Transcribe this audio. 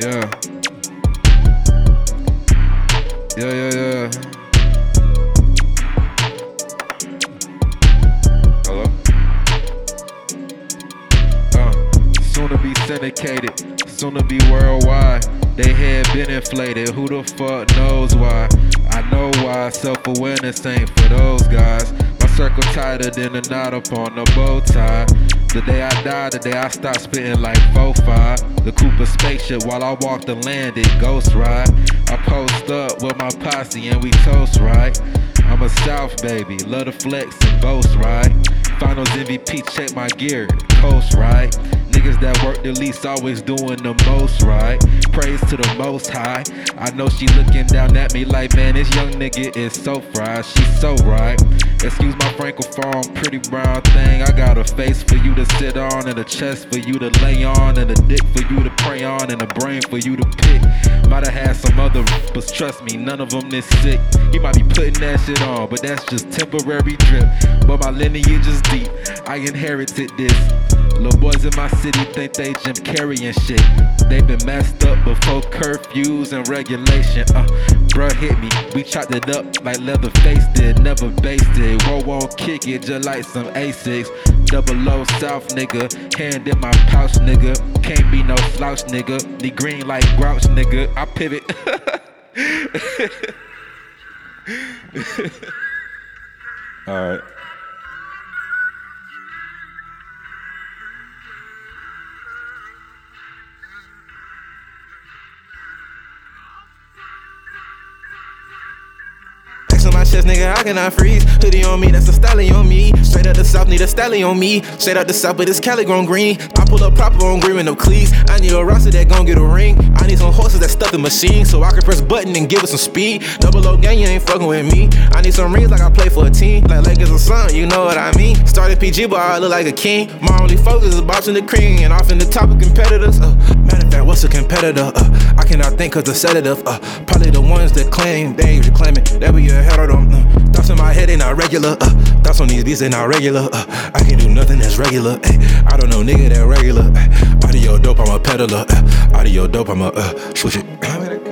Yeah. Yeah, yeah, yeah. Hello? Uh, soon to be syndicated, soon to be worldwide. They head been inflated, who the fuck knows why? I know why self awareness ain't for those guys. My circle tighter than a knot upon a bow tie. The day I die, the day I stop spitting like 4-5. The Cooper spaceship while I walk the land, it ghost ride. I post up with my posse and we toast right. I'm a South baby, love to flex and boast right. Finals MVP, check my gear, coast right. Niggas that work the least always doing the most right. Praise to the most high. I know she looking down at me like, man, this young nigga is so fried. She's so right. Excuse my francophone, pretty brown thing. Got a face for you to sit on, and a chest for you to lay on, and a dick for you to pray on, and a brain for you to pick. Might have had some other, but trust me, none of them this sick. He might be putting that shit on, but that's just temporary drip. But my lineage is deep. I inherited this. Little boys in my city think they Jim Carrey and shit. They been messed up before curfews and regulation. Uh, bruh hit me, we chopped it up like Leatherface did, never based it. Roll won't kick it just like some A6. Double O South nigga, hand in my pouch nigga. Can't be no slouch nigga. the green like grouch nigga. I pivot. Alright. X chest, nigga, I cannot freeze. Hoodie on me, that's a stallion on me. Straight up the south, need a stallion on me. Straight up the south, but it's Cali grown green. I pull up proper on green with no cleats. I need a roster that gon' get a ring. I need some stuff the machine, so I can press button and give it some speed. Double O gang, you ain't fucking with me. I need some rings like I play for a team. Like Lakers or something, you know what I mean. Started PG, but I look like a king. My only focus is boxing the cream and off in the top of competitors. Uh, matter of fact, what's a competitor? Uh, I cannot think cause the sedative. Uh, probably the ones that claim they usually claiming that we ahead of them. Uh, thoughts in my head, they not regular. Uh, thoughts on these beats, they not regular. Uh, I can't do nothing regular. Ay, I don't know, nigga, that regular. Ay, audio dope, I'm a peddler. Uh, audio dope, I'm a uh, switch it.